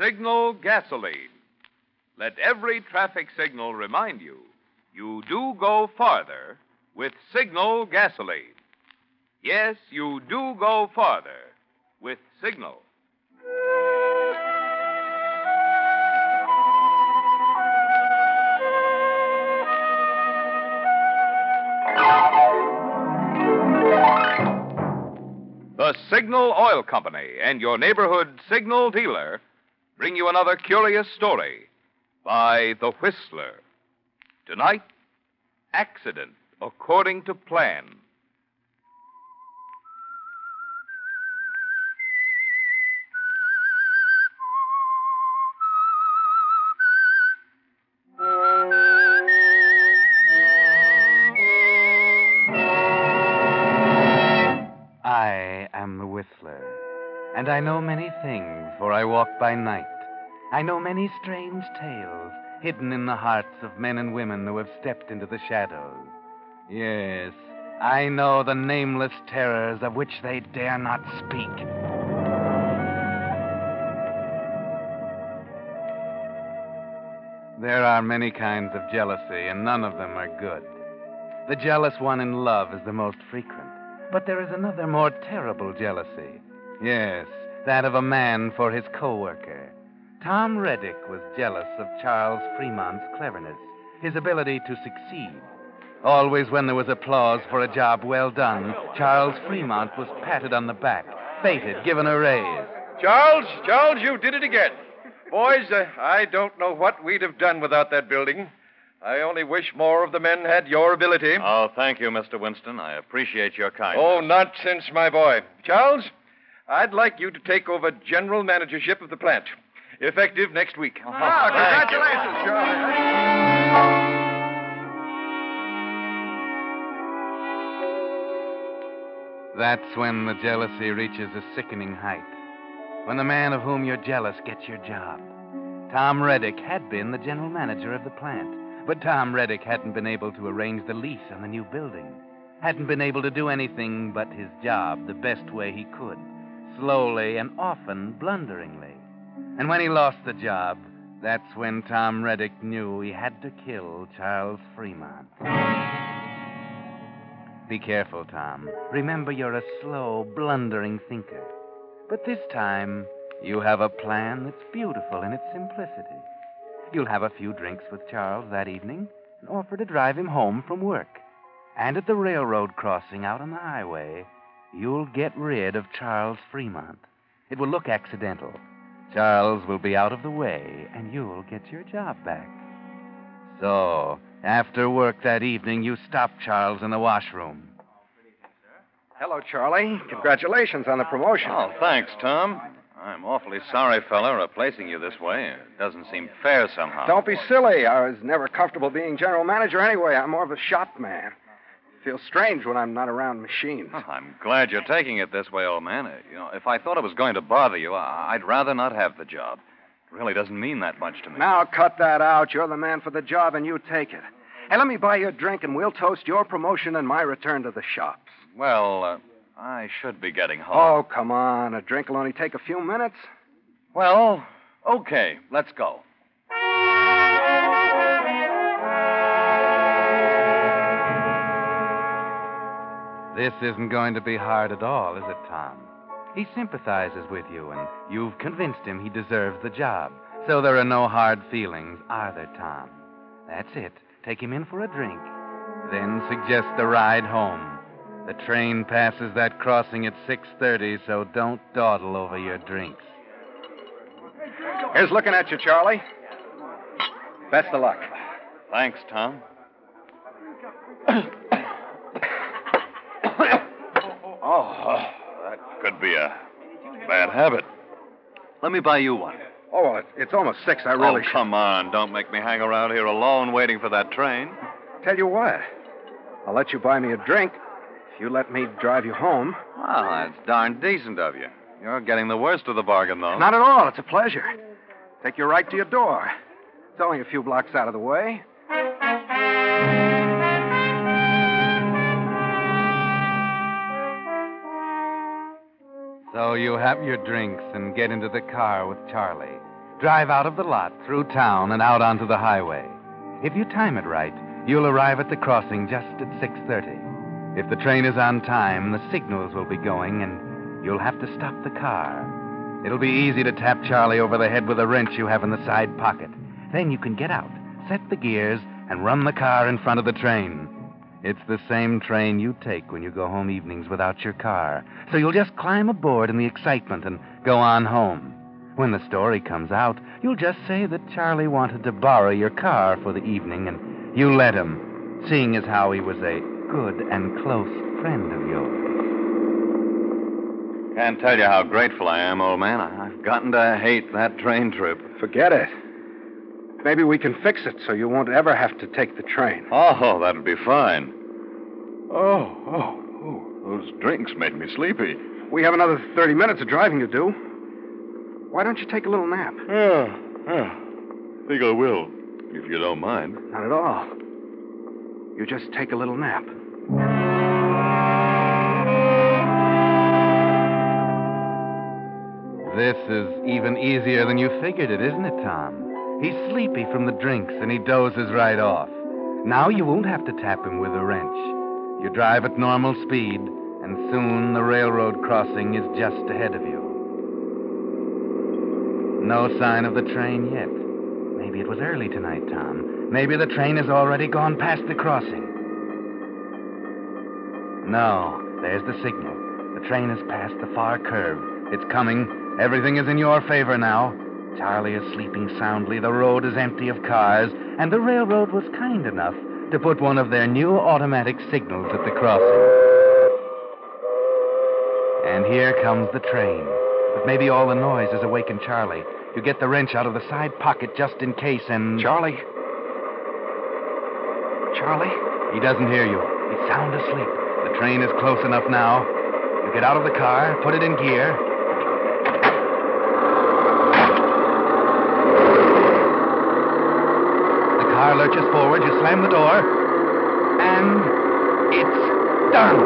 Signal gasoline. Let every traffic signal remind you you do go farther with Signal gasoline. Yes, you do go farther with Signal. The Signal Oil Company and your neighborhood Signal dealer bring you another curious story by The Whistler. Tonight, Accident According to Plan. I am the Whistler, and I know many things, for I walk by night. I know many strange tales hidden in the hearts of men and women who have stepped into the shadows. Yes, I know the nameless terrors of which they dare not speak. There are many kinds of jealousy, and none of them are good. The jealous one in love is the most frequent. But there is another more terrible jealousy. Yes, that of a man for his coworker. Tom Reddick was jealous of Charles Fremont's cleverness, his ability to succeed. Always when there was applause for a job well done, Charles Fremont was patted on the back, feted, given a raise. Charles, Charles, you did it again. Boys, uh, I don't know what we'd have done without that building. I only wish more of the men had your ability. Oh, thank you, Mr. Winston. I appreciate your kindness. Oh, nonsense, my boy. Charles, I'd like you to take over general managership of the plant, effective next week. Ah, congratulations, Charlie. That's when the jealousy reaches a sickening height. When the man of whom you're jealous gets your job. Tom Reddick had been the general manager of the plant, but Tom Reddick hadn't been able to arrange the lease on the new building. Hadn't been able to do anything but his job the best way he could, slowly and often blunderingly. And when he lost the job, that's when Tom Reddick knew he had to kill Charles Fremont. Be careful, Tom. Remember, you're a slow, blundering thinker. But this time, you have a plan that's beautiful in its simplicity. You'll have a few drinks with Charles that evening and offer to drive him home from work. And at the railroad crossing out on the highway, you'll get rid of Charles Fremont. It will look accidental. Charles will be out of the way, and you'll get your job back. So, after work that evening, you stop Charles in the washroom. Hello, Charlie. Congratulations on the promotion. Oh, thanks, Tom. I'm awfully sorry, fella, replacing you this way. It doesn't seem fair somehow. Don't be silly. I was never comfortable being general manager anyway. I'm more of a shop man. Feels strange when I'm not around machines. I'm glad you're taking it this way, old man. Uh, You know, if I thought it was going to bother you, I'd rather not have the job. It really doesn't mean that much to me. Now cut that out. You're the man for the job, and you take it. Hey, let me buy you a drink, and we'll toast your promotion and my return to the shops. Well, uh, I should be getting home. Oh, come on. A drink will only take a few minutes. Well, okay, let's go. This isn't going to be hard at all, is it, Tom? He sympathizes with you, and you've convinced him he deserves the job. So there are no hard feelings, are there, Tom? That's it. Take him in for a drink. Then suggest the ride home. The train passes that crossing at 6:30, so don't dawdle over your drinks. Here's looking at you, Charlie. Best of luck. Thanks, Tom. oh, that could be a bad habit. Let me buy you one. Oh, well, it's, it's almost six. I really oh, come on. Don't make me hang around here alone waiting for that train. should. Tell you what. I'll let you buy me a drink if you let me drive you home. Well, that's darn decent of you. You're getting the worst of the bargain, though. Not at all. It's a pleasure. Take you right to your door. It's only a few blocks out of the way. So you have your drinks and get into the car with Charlie. drive out of the lot, through town, and out onto the highway. If you time it right, you'll arrive at the crossing just at 6:30. If the train is on time, the signals will be going and you'll have to stop the car. It'll be easy to tap Charlie over the head with a wrench you have in the side pocket. Then you can get out, set the gears, and run the car in front of the train. It's the same train you take when you go home evenings without your car. So you'll just climb aboard in the excitement and go on home. When the story comes out, you'll just say that Charlie wanted to borrow your car for the evening and you let him, seeing as how he was a good and close friend of yours. Can't tell you how grateful I am, old man. I- I've gotten to hate that train trip. Forget it. Maybe we can fix it so you won't ever have to take the train. Oh, that'd be fine. Oh, oh, oh. Those drinks made me sleepy. We have another 30 minutes of driving to do. Why don't you take a little nap? Yeah, yeah. Think I will, if you don't mind. Not at all. You just take a little nap. This is even easier than you figured it, isn't it, Tom? He's sleepy from the drinks and he dozes right off. Now you won't have to tap him with a wrench. You drive at normal speed, and soon the railroad crossing is just ahead of you. No sign of the train yet. Maybe it was early tonight, Tom. Maybe the train has already gone past the crossing. No, there's the signal. The train has passed the far curve. It's coming. Everything is in your favor now. Charlie is sleeping soundly. The road is empty of cars, and the railroad was kind enough to put one of their new automatic signals at the crossing. And here comes the train. But maybe all the noise has awakened Charlie. You get the wrench out of the side pocket just in case, and. Charlie? Charlie? He doesn't hear you. He's sound asleep. The train is close enough now. You get out of the car, put it in gear. The car lurches forward, you slam the door, and it's done.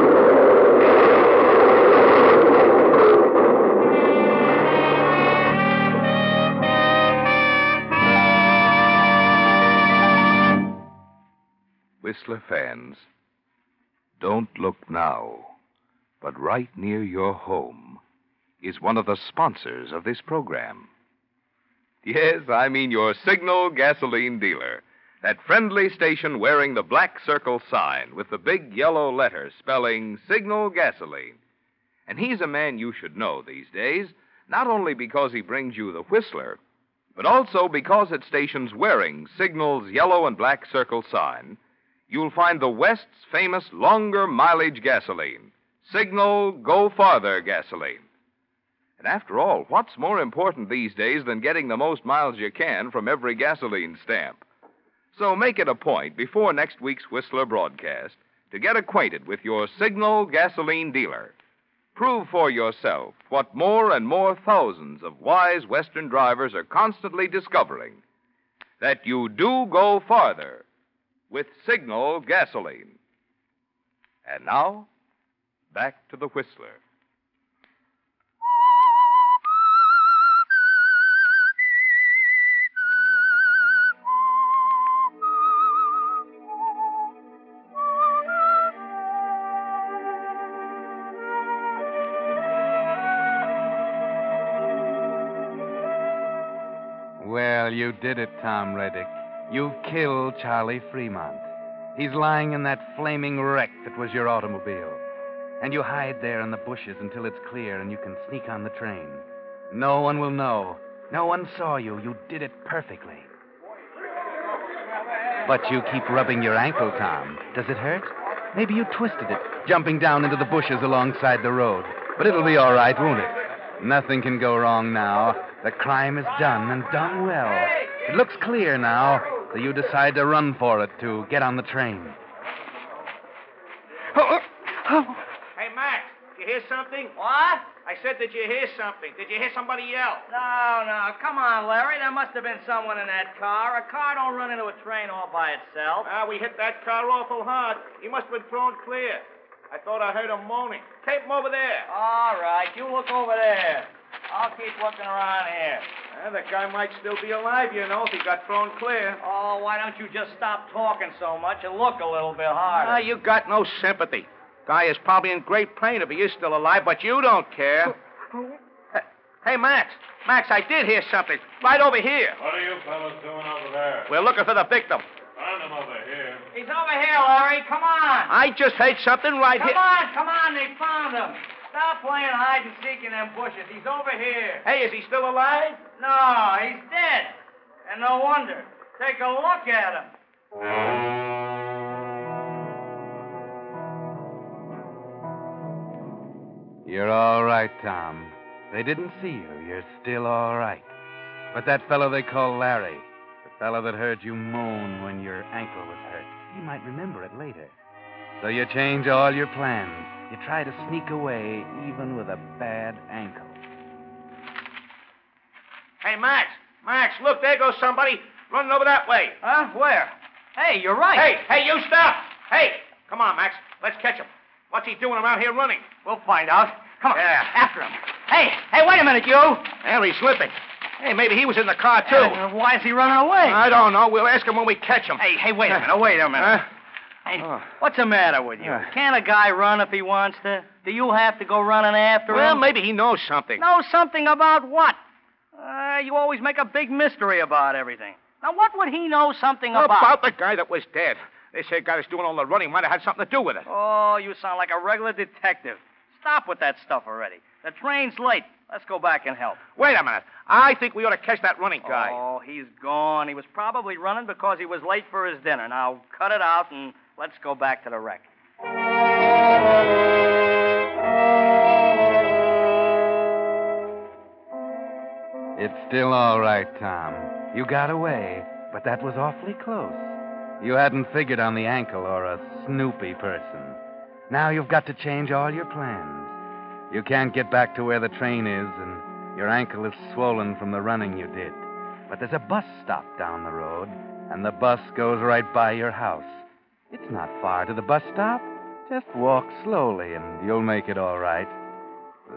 Whistler fans, don't look now, but right near your home is one of the sponsors of this program. Yes, I mean your Signal gasoline dealer. That friendly station wearing the black circle sign with the big yellow letter spelling Signal Gasoline. And he's a man you should know these days, not only because he brings you the Whistler, but also because at stations wearing Signal's yellow and black circle sign, you'll find the West's famous longer mileage gasoline, Signal Go Farther gasoline. And after all, what's more important these days than getting the most miles you can from every gasoline stamp? So make it a point before next week's Whistler broadcast to get acquainted with your Signal gasoline dealer. Prove for yourself what more and more thousands of wise Western drivers are constantly discovering that you do go farther with Signal gasoline. And now, back to the Whistler. You did it, Tom Reddick. You've killed Charlie Fremont. He's lying in that flaming wreck that was your automobile. And you hide there in the bushes until it's clear and you can sneak on the train. No one will know. No one saw you. You did it perfectly. But you keep rubbing your ankle, Tom. Does it hurt? Maybe you twisted it, jumping down into the bushes alongside the road. But it'll be all right, won't it? Nothing can go wrong now. The crime is done, and done well. It looks clear now, so you decide to run for it to get on the train. Oh, oh. Hey, Max, did you hear something? What? I said, did you hear something? Did you hear somebody yell? No, no. Come on, Larry. There must have been someone in that car. A car don't run into a train all by itself. Ah, we hit that car awful hard. He must have been thrown clear. I thought I heard him moaning. Tape him over there. All right. You look over there. I'll keep looking around here. Well, that guy might still be alive, you know, if he got thrown clear. Oh, why don't you just stop talking so much and look a little bit harder? Ah, you got no sympathy. Guy is probably in great pain if he is still alive, but you don't care. Hey, Max. Max, I did hear something. Right over here. What are you fellas doing over there? We're looking for the victim. Find him over here. He's over here, Larry. Come on. I just heard something right Come here. Come on, come on. They found him. Stop playing hide and seek in them bushes. He's over here. Hey, is he still alive? No, he's dead. And no wonder. Take a look at him. You're all right, Tom. They didn't see you. You're still all right. But that fellow they call Larry, the fellow that heard you moan when your ankle was hurt, he might remember it later. So you change all your plans. You try to sneak away, even with a bad ankle. Hey, Max. Max, look, there goes somebody running over that way. Huh? Where? Hey, you're right. Hey, hey, you stop. Hey, come on, Max. Let's catch him. What's he doing around here running? We'll find out. Come on. Yeah. After him. Hey, hey, wait a minute, you. There, he's slipping. Hey, maybe he was in the car, too. Uh, why is he running away? I don't know. We'll ask him when we catch him. Hey, hey, wait a minute. Wait a minute. Huh? Hey, Oh. what's the matter with you? Yeah. Can't a guy run if he wants to? Do you have to go running after Well, him? Well, maybe he knows something. Know something about what? Uh, you always make a big mystery about everything. Now, what would he know something about? About the guy that was dead. They say guy that's doing all the running might have had something to do with it. Oh, you sound like a regular detective. Stop with that stuff already. The train's late. Let's go back and help. Wait a minute. I think we ought to catch that running guy. Oh, he's gone. He was probably running because he was late for his dinner. Now, cut it out and let's go back to the wreck. It's still all right, Tom. You got away, but that was awfully close. You hadn't figured on the ankle or a snoopy person. Now you've got to change all your plans. You can't get back to where the train is, and your ankle is swollen from the running you did. But there's a bus stop down the road, and the bus goes right by your house. It's not far to the bus stop. Just walk slowly, and you'll make it all right.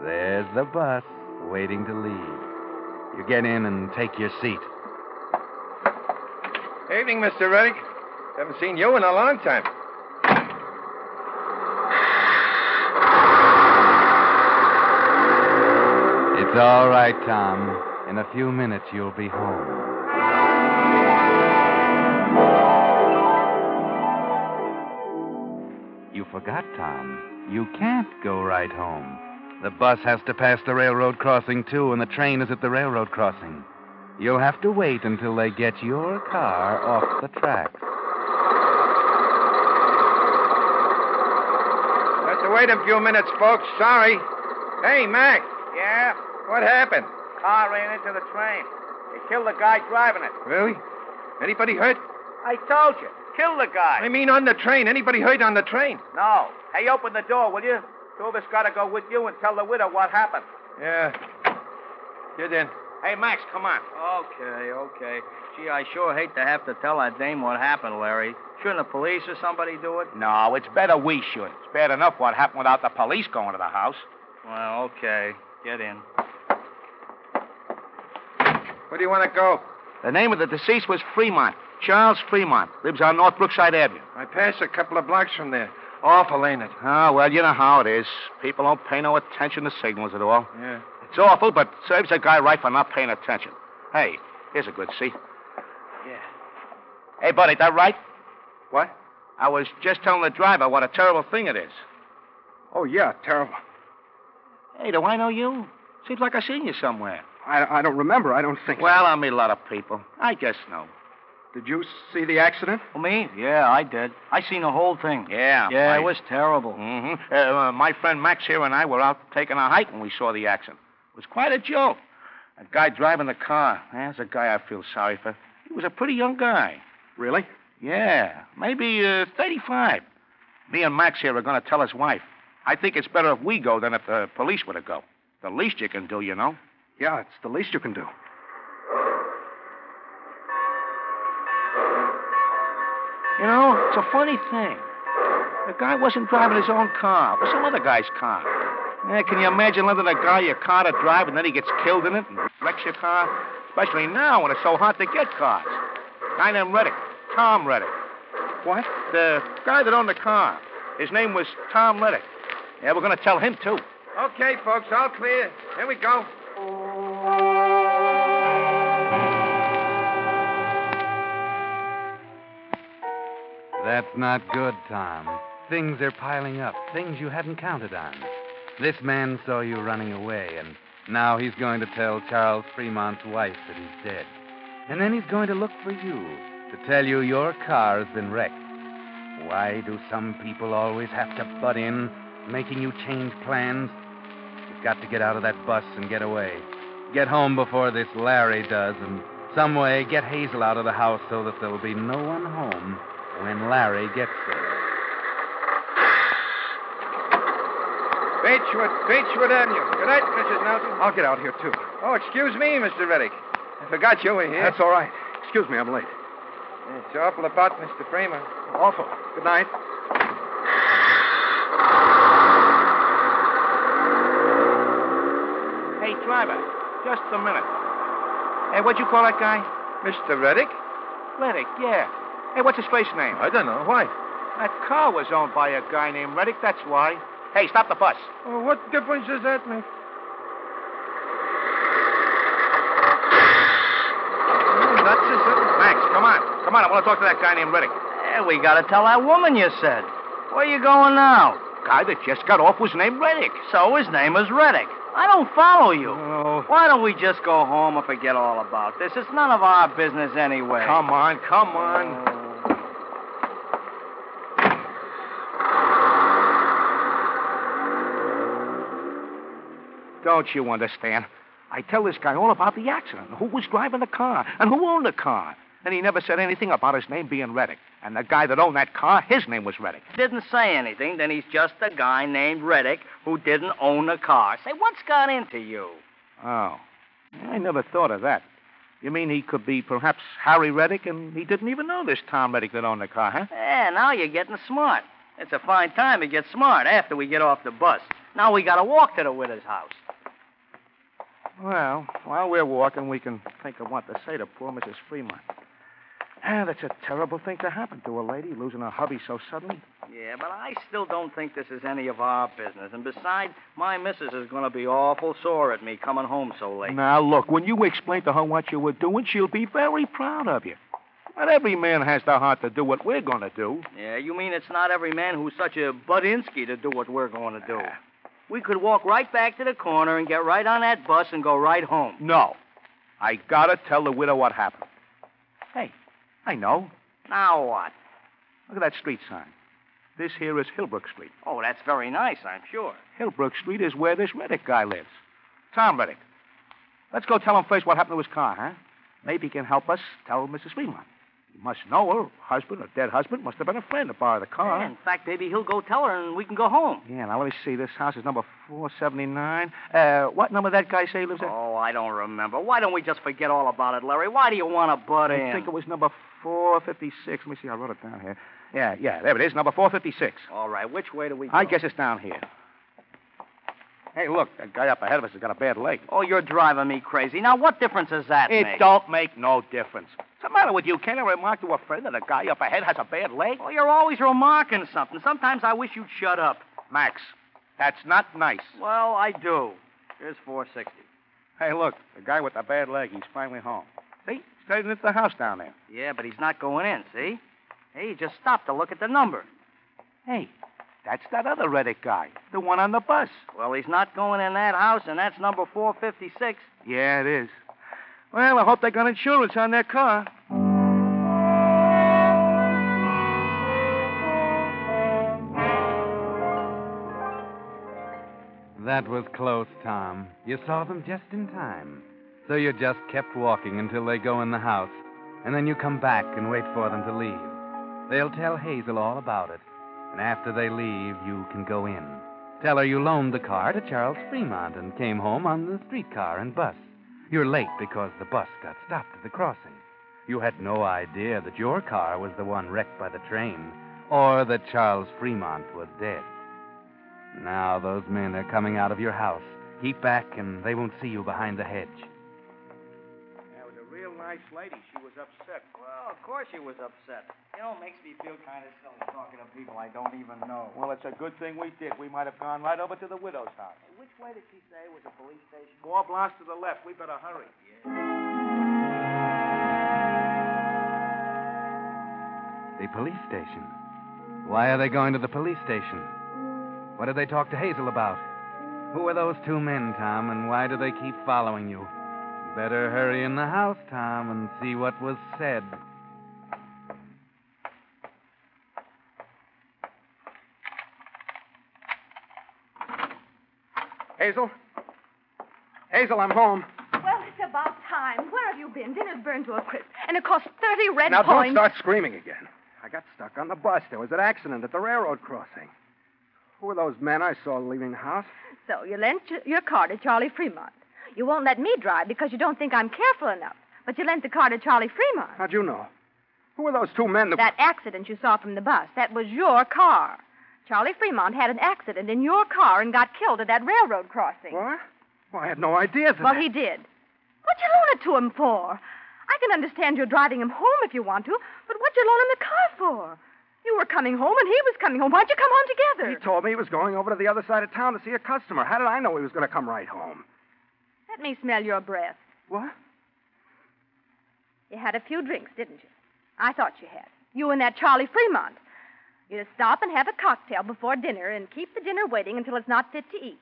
There's the bus waiting to leave. You get in and take your seat. Evening, Mr. Reddick. Haven't seen you in a long time. It's all right, Tom. In a few minutes, you'll be home. Forgot, Tom. You can't go right home. The bus has to pass the railroad crossing, too, and the train is at the railroad crossing. You'll have to wait until they get your car off the tracks. Have to wait a few minutes, folks. Sorry. Hey, Mac. Yeah? What happened? Car ran into the train. They killed the guy driving it. Really? Anybody hurt? I told you. Kill the guy. I mean, on the train. Anybody hurt on the train? No. Hey, open the door, will you? Two of us gotta go with you and tell the widow what happened. Yeah. Get in. Hey, Max, come on. Okay, okay. Gee, I sure hate to have to tell that dame what happened, Larry. Shouldn't the police or somebody do it? No, it's better we should. It's bad enough what happened without the police going to the house. Well, okay. Get in. Where do you want to go? The name of the deceased was Fremont. Charles Fremont. Lives on North Brookside Avenue. I passed a couple of blocks from there. Awful, ain't it? Oh, well, you know how it is. People don't pay no attention to signals at all. Yeah. It's awful, but serves a guy right for not paying attention. Hey, here's a good seat. Yeah. Hey, buddy, that right? What? I was just telling the driver what a terrible thing it is. Oh, yeah, terrible. Hey, do I know you? Seems like I seen you somewhere. I, I don't remember. I don't think. Well, I meet a lot of people. I guess know. Did you see the accident? Oh, me? Yeah, I did. I seen the whole thing. Yeah. Yeah, I- it was terrible. Mm-hmm. Uh, uh, my friend Max here and I were out taking a hike when we saw the accident. It was quite a joke. That guy driving the car, that's a guy I feel sorry for. He was a pretty young guy. Really? Yeah, maybe uh, 35. Me and Max here are going to tell his wife. I think it's better if we go than if the police were to go. The least you can do, you know. Yeah, it's the least you can do. You know, it's a funny thing. The guy wasn't driving his own car. It was some other guy's car. Yeah, can you imagine letting a guy your car to drive and then he gets killed in it and wrecks your car? Especially now when it's so hard to get cars. Guy named Reddick, Tom Reddick. What? The guy that owned the car. His name was Tom Reddick. Yeah, we're going to tell him, too. Okay, folks, all clear. Here we go. That's not good, Tom. Things are piling up, things you hadn't counted on. This man saw you running away, and now he's going to tell Charles Fremont's wife that he's dead. And then he's going to look for you to tell you your car has been wrecked. Why do some people always have to butt in, making you change plans? You've got to get out of that bus and get away. Get home before this Larry does, and some way get Hazel out of the house so that there'll be no one home when Larry gets there. Beechwood, Beechwood Avenue. Good night, Mrs. Nelson. I'll get out here, too. Oh, excuse me, Mr. Reddick. I forgot you were here. That's all right. Excuse me, I'm late. It's awful about Mr. Framer. Awful. Good night. Hey, driver, just a minute. Hey, what'd you call that guy? Mr. Reddick? Reddick, yeah. Hey, what's his face name? I don't know. Why? That car was owned by a guy named Reddick, that's why. Hey, stop the bus. Well, oh, what difference does that make? Nuts or something? Max, come on. Come on, I want to talk to that guy named Reddick. Yeah, we gotta tell that woman you said. Where you going now? Guy that just got off was named Reddick. So his name is Reddick. I don't follow you. Oh. Why don't we just go home and forget all about this? It's none of our business anyway. Come on, come on. Oh, Don't you understand? I tell this guy all about the accident, who was driving the car, and who owned the car. And he never said anything about his name being Reddick. And the guy that owned that car, his name was Reddick. Didn't say anything, then he's just a guy named Reddick who didn't own a car. Say, what's got into you? Oh. I never thought of that. You mean he could be perhaps Harry Reddick, and he didn't even know this Tom Reddick that owned the car, huh? Yeah, now you're getting smart. It's a fine time to get smart after we get off the bus. Now we gotta walk to the widow's house. Well, while we're walking, we can think of what to say to poor Mrs. Fremont. Ah, that's a terrible thing to happen to a lady, losing her hubby so suddenly. Yeah, but I still don't think this is any of our business. And besides, my missus is gonna be awful sore at me coming home so late. Now, look, when you explain to her what you were doing, she'll be very proud of you. Not every man has the heart to do what we're going to do. Yeah, you mean it's not every man who's such a Budinsky to do what we're going to do? We could walk right back to the corner and get right on that bus and go right home. No. I gotta tell the widow what happened. Hey, I know. Now what? Look at that street sign. This here is Hillbrook Street. Oh, that's very nice, I'm sure. Hillbrook Street is where this Reddick guy lives. Tom Reddick. Let's go tell him first what happened to his car, huh? Maybe he can help us tell Mrs. Fremont. Must know her husband, her dead husband, must have been a friend to borrow the car. Yeah, in fact, maybe he'll go tell her and we can go home. Yeah, now let me see. This house is number 479. Uh, what number that guy say lives at? Oh, I don't remember. Why don't we just forget all about it, Larry? Why do you want to butt in? I think it was number 456. Let me see. I wrote it down here. Yeah, yeah, there it is, number 456. All right, which way do we go? I guess it's down here. Hey, look, that guy up ahead of us has got a bad leg. Oh, you're driving me crazy. Now, what difference does that It make? don't make no difference. What's the matter with you? Can't I remark to a friend that a guy up ahead has a bad leg? Oh, you're always remarking something. Sometimes I wish you'd shut up. Max, that's not nice. Well, I do. Here's 460. Hey, look, the guy with the bad leg, he's finally home. See? He's heading into the house down there. Yeah, but he's not going in, see? Hey, he just stopped to look at the number. Hey, that's that other Reddick guy, the one on the bus. Well, he's not going in that house, and that's number 456. Yeah, it is. Well, I hope they got insurance on their car. That was close, Tom. You saw them just in time. So you just kept walking until they go in the house, and then you come back and wait for them to leave. They'll tell Hazel all about it, and after they leave, you can go in. Tell her you loaned the car to Charles Fremont and came home on the streetcar and bus. You're late because the bus got stopped at the crossing. You had no idea that your car was the one wrecked by the train, or that Charles Fremont was dead. Now those men are coming out of your house. Keep back, and they won't see you behind the hedge. Nice lady. She was upset. Well, of course she was upset. You know, it makes me feel kind of silly talking to people I don't even know. Well, it's a good thing we did. We might have gone right over to the widow's house. Which way did she say was the police station? Four blocks to the left. We better hurry. The police station. Why are they going to the police station? What did they talk to Hazel about? Who are those two men, Tom, and why do they keep following you? Better hurry in the house, Tom, and see what was said. Hazel? Hazel, I'm home. Well, it's about time. Where have you been? Dinner's burned to a crisp, and it cost 30 red now, coins. don't start screaming again. I got stuck on the bus. There was an accident at the railroad crossing. Who were those men I saw leaving the house? So you lent your- your car to Charlie Fremont. You won't let me drive because you don't think I'm careful enough. But you lent the car to Charlie Fremont. How'd you know? Who were those two men that... That accident you saw from the bus, that was your car. Charlie Fremont had an accident in your car and got killed at that railroad crossing. What? Well, I had no idea that... Well, he did. What'd you loan it to him for? I can understand you're driving him home if you want to, but what'd you loan him the car for? You were coming home and he was coming home. Why'd you come home together? He told me he was going over to the other side of town to see a customer. How did I know he was going to come right home? Let me smell your breath. What? You had a few drinks, didn't you? I thought you had. You and that Charlie Fremont. You'd stop and have a cocktail before dinner and keep the dinner waiting until it's not fit to eat.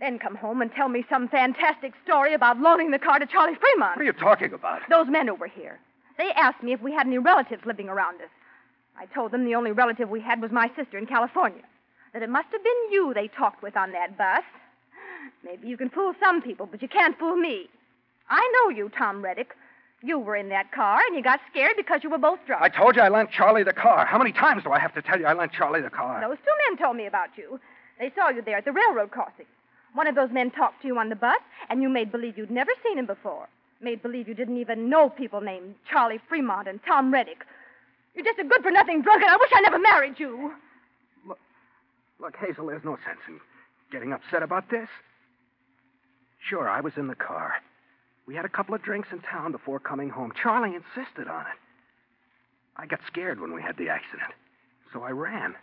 Then come home and tell me some fantastic story about loaning the car to Charlie Fremont. What are you talking about? Those men over here. They asked me if we had any relatives living around us. I told them the only relative we had was my sister in California. That it must have been you they talked with on that bus. Maybe you can fool some people, but you can't fool me. I know you, Tom Reddick. You were in that car, and you got scared because you were both drunk. I told you I lent Charlie the car. How many times do I have to tell you I lent Charlie the car? Those two men told me about you. They saw you there at the railroad crossing. One of those men talked to you on the bus, and you made believe you'd never seen him before. Made believe you didn't even know people named Charlie Fremont and Tom Reddick. You're just a good for nothing drunk, and I wish I never married you. Look, Hazel, there's no sense in getting upset about this. Sure, I was in the car. We had a couple of drinks in town before coming home. Charlie insisted on it. I got scared when we had the accident, so I ran.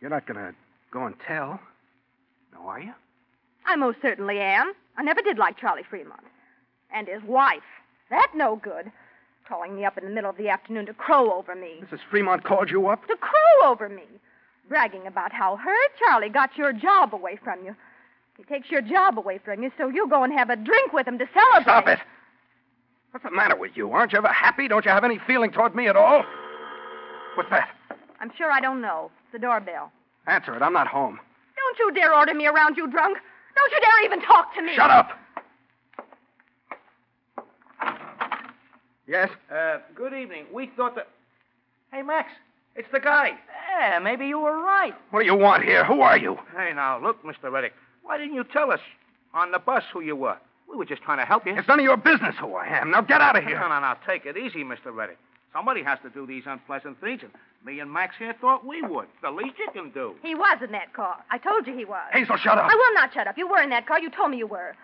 You're not going to go and tell, no, are you? I most certainly am. I never did like Charlie Fremont. And his wife. That no good. Calling me up in the middle of the afternoon to crow over me. Mrs. Fremont called you up? To crow over me. Bragging about how her Charlie got your job away from you. He takes your job away from you, so you go and have a drink with him to celebrate. Stop it. What's the matter with you? Aren't you ever happy? Don't you have any feeling toward me at all? What's that? I'm sure I don't know. It's the doorbell. Answer it. I'm not home. Don't you dare order me around, you drunk. Don't you dare even talk to me. Shut up. Yes? Uh, good evening. We thought that. Hey, Max, it's the guy. Yeah, maybe you were right. What do you want here? Who are you? Hey, now, look, Mr. Reddick. Why didn't you tell us on the bus who you were? We were just trying to help you. It's none of your business who I am. Now get out of here. No, no, no. Take it easy, Mr. Reddick. Somebody has to do these unpleasant things, and me and Max here thought we would. The least you can do. He was in that car. I told you he was. Hazel, shut up. I will not shut up. You were in that car. You told me you were.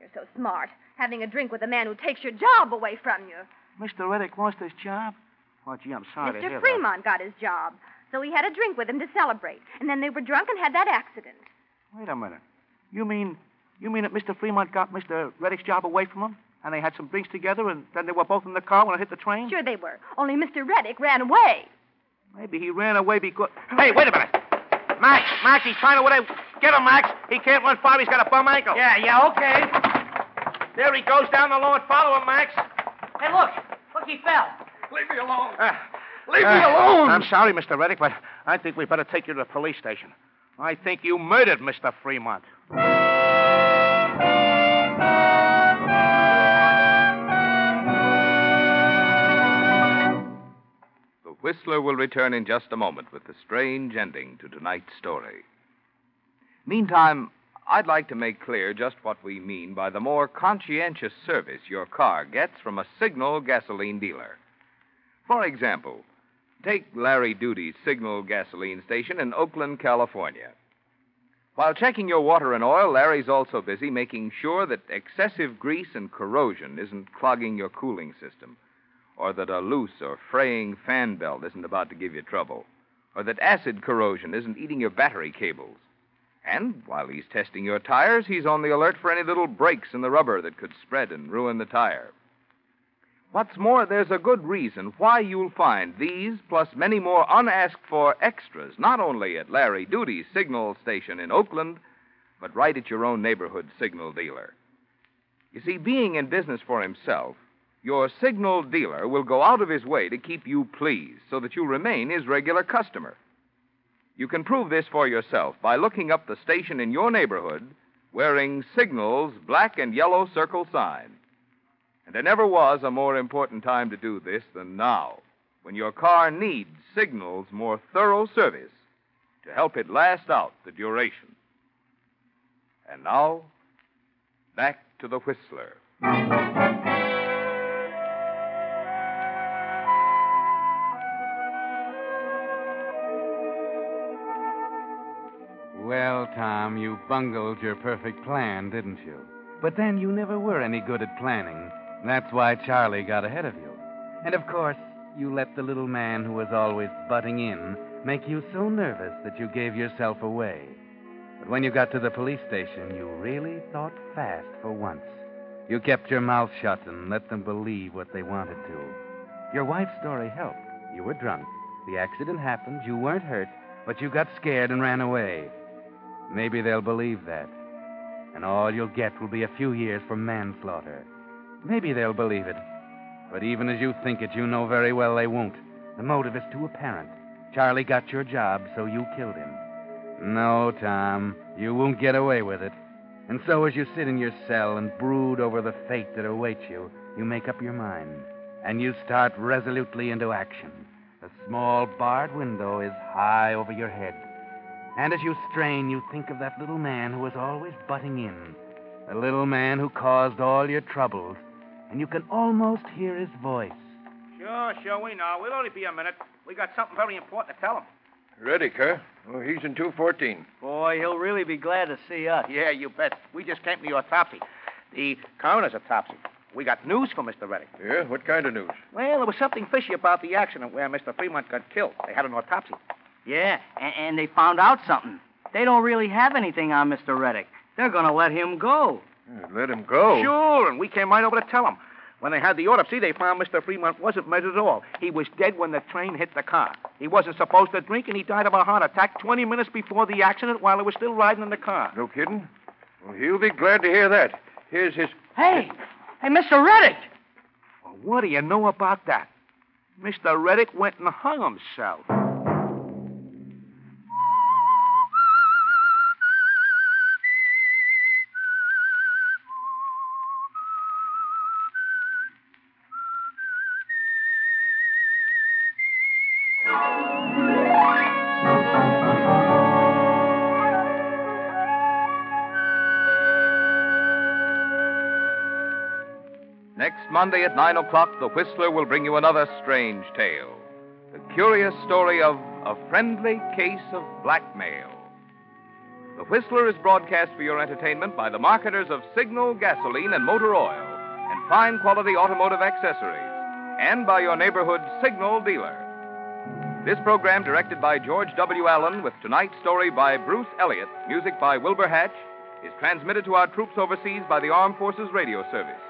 You're so smart, having a drink with a man who takes your job away from you. Mr. Reddick lost his job? Oh, gee, I'm sorry to hear Mr. that. Fremont got his job, so he had a drink with him to celebrate. And then they were drunk and had that accident. Wait a minute. You mean you mean that Mr. Fremont got Mr. Reddick's job away from him? And they had some drinks together, and then they were both in the car when I hit the train? Sure they were. Only Mr. Reddick ran away. Maybe he ran away because. Hey, wait a minute. Max, Max, he's trying to away. Get him, Max. He can't run far. He's got a bum ankle. Yeah, yeah, okay. There he goes down the lawn. Follow him, Max. Hey, look. Look, he fell. Leave me alone. Uh, Leave uh, me alone. I'm sorry, Mr. Reddick, but I think we better take you to the police station. I think you murdered Mr. Fremont. The Whistler will return in just a moment with the strange ending to tonight's story. Meantime, I'd like to make clear just what we mean by the more conscientious service your car gets from a Signal gasoline dealer. For example, take Larry Duty's Signal gasoline station in Oakland, California. While checking your water and oil, Larry's also busy making sure that excessive grease and corrosion isn't clogging your cooling system, or that a loose or fraying fan belt isn't about to give you trouble, or that acid corrosion isn't eating your battery cables. And while he's testing your tires, he's on the alert for any little breaks in the rubber that could spread and ruin the tire. What's more, there's a good reason why you'll find these, plus many more unasked for extras, not only at Larry Duty's signal station in Oakland, but right at your own neighborhood signal dealer. You see, being in business for himself, your signal dealer will go out of his way to keep you pleased so that you'll remain his regular customer. You can prove this for yourself by looking up the station in your neighborhood wearing Signal's black and yellow circle sign. And there never was a more important time to do this than now, when your car needs Signal's more thorough service to help it last out the duration. And now, back to the Whistler. Well, Tom, you bungled your perfect plan, didn't you? But then you never were any good at planning. That's why Charlie got ahead of you. And of course, you let the little man who was always butting in make you so nervous that you gave yourself away. But when you got to the police station, you really thought fast for once. You kept your mouth shut and let them believe what they wanted to. Your wife's story helped. You were drunk. The accident happened. You weren't hurt, but you got scared and ran away. Maybe they'll believe that. And all you'll get will be a few years for manslaughter. Maybe they'll believe it. But even as you think it, you know very well they won't. The motive is too apparent. Charlie got your job, so you killed him. No, Tom, you won't get away with it. And so, as you sit in your cell and brood over the fate that awaits you, you make up your mind. And you start resolutely into action. The small barred window is high over your head. And as you strain, you think of that little man who was always butting in. The little man who caused all your troubles. And you can almost hear his voice. Sure, sure, we know. We'll only be a minute. We got something very important to tell him. Ready, huh? Oh, he's in 214. Boy, he'll really be glad to see us. Yeah, you bet. We just came to your autopsy. The coroner's autopsy. We got news for Mr. Reddick. Yeah? What kind of news? Well, there was something fishy about the accident where Mr. Fremont got killed. They had an autopsy. Yeah, and, and they found out something. They don't really have anything on Mr. Reddick. They're going to let him go. Yeah, let him go. Sure, and we came right over to tell him. When they had the autopsy, they found Mr. Fremont wasn't measured at all. He was dead when the train hit the car. He wasn't supposed to drink, and he died of a heart attack 20 minutes before the accident while he was still riding in the car. No kidding? Well, he'll be glad to hear that. Here's his. Hey, hey, Mr. Reddick! Well, what do you know about that? Mr. Reddick went and hung himself. Monday at 9 o'clock, the Whistler will bring you another strange tale the curious story of a friendly case of blackmail. The Whistler is broadcast for your entertainment by the marketers of Signal gasoline and motor oil and fine quality automotive accessories, and by your neighborhood Signal dealer. This program, directed by George W. Allen, with tonight's story by Bruce Elliott, music by Wilbur Hatch, is transmitted to our troops overseas by the Armed Forces Radio Service.